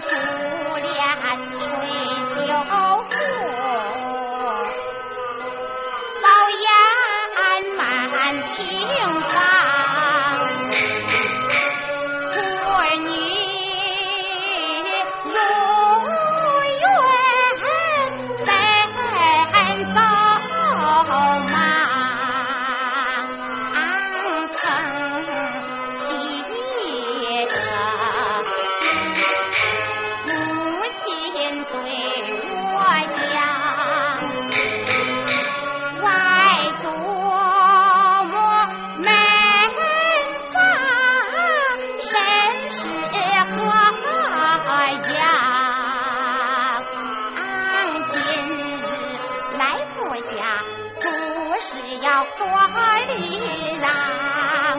Thank you. 花里来。